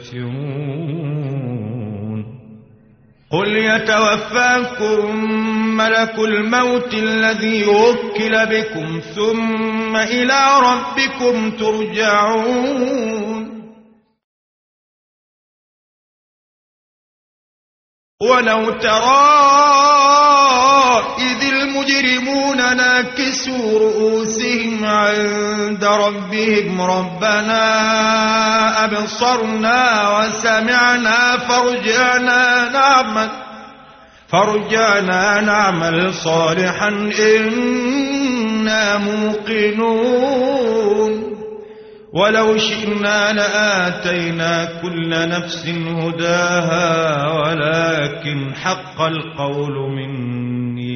كافرون قل يتوفاكم ملك الموت الذي وكل بكم ثم إلى ربكم ترجعون ولو ترى المجرمون ناكسوا رؤوسهم عند ربهم. ربنا أبصرنا وسمعنا فرجعنا نعمل فرجعنا نعمل صالحا. إنا موقنون. ولو شئنا لآتينا كل نفس هداها ولكن حق القول مني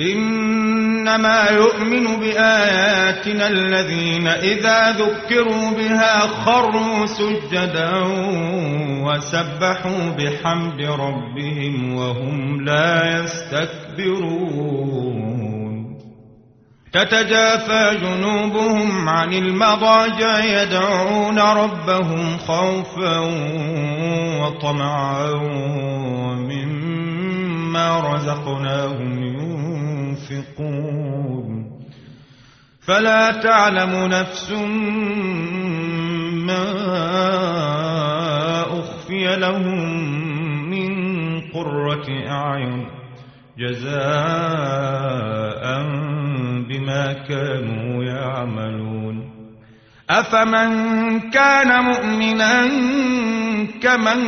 إنما يؤمن بآياتنا الذين إذا ذكروا بها خروا سجدا وسبحوا بحمد ربهم وهم لا يستكبرون. تتجافى جنوبهم عن المضاجع يدعون ربهم خوفا وطمعا. ومما رزقناهم ينفقون. فلا تعلم نفس ما أخفي لهم من قرة أعين جزاء بما كانوا يعملون. أفمن كان مؤمنا كمن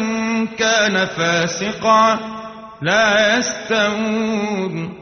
كان فاسقا لا يستوون.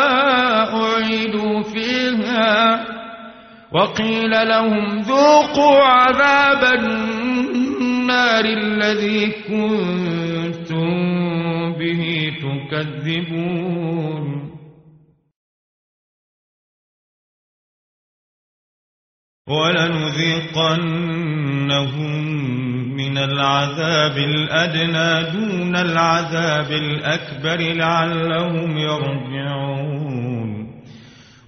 وقيل لهم ذوقوا عذاب النار الذي كنتم به تكذبون. ولنذيقنهم من العذاب الأدنى دون العذاب الأكبر لعلهم يرجعون.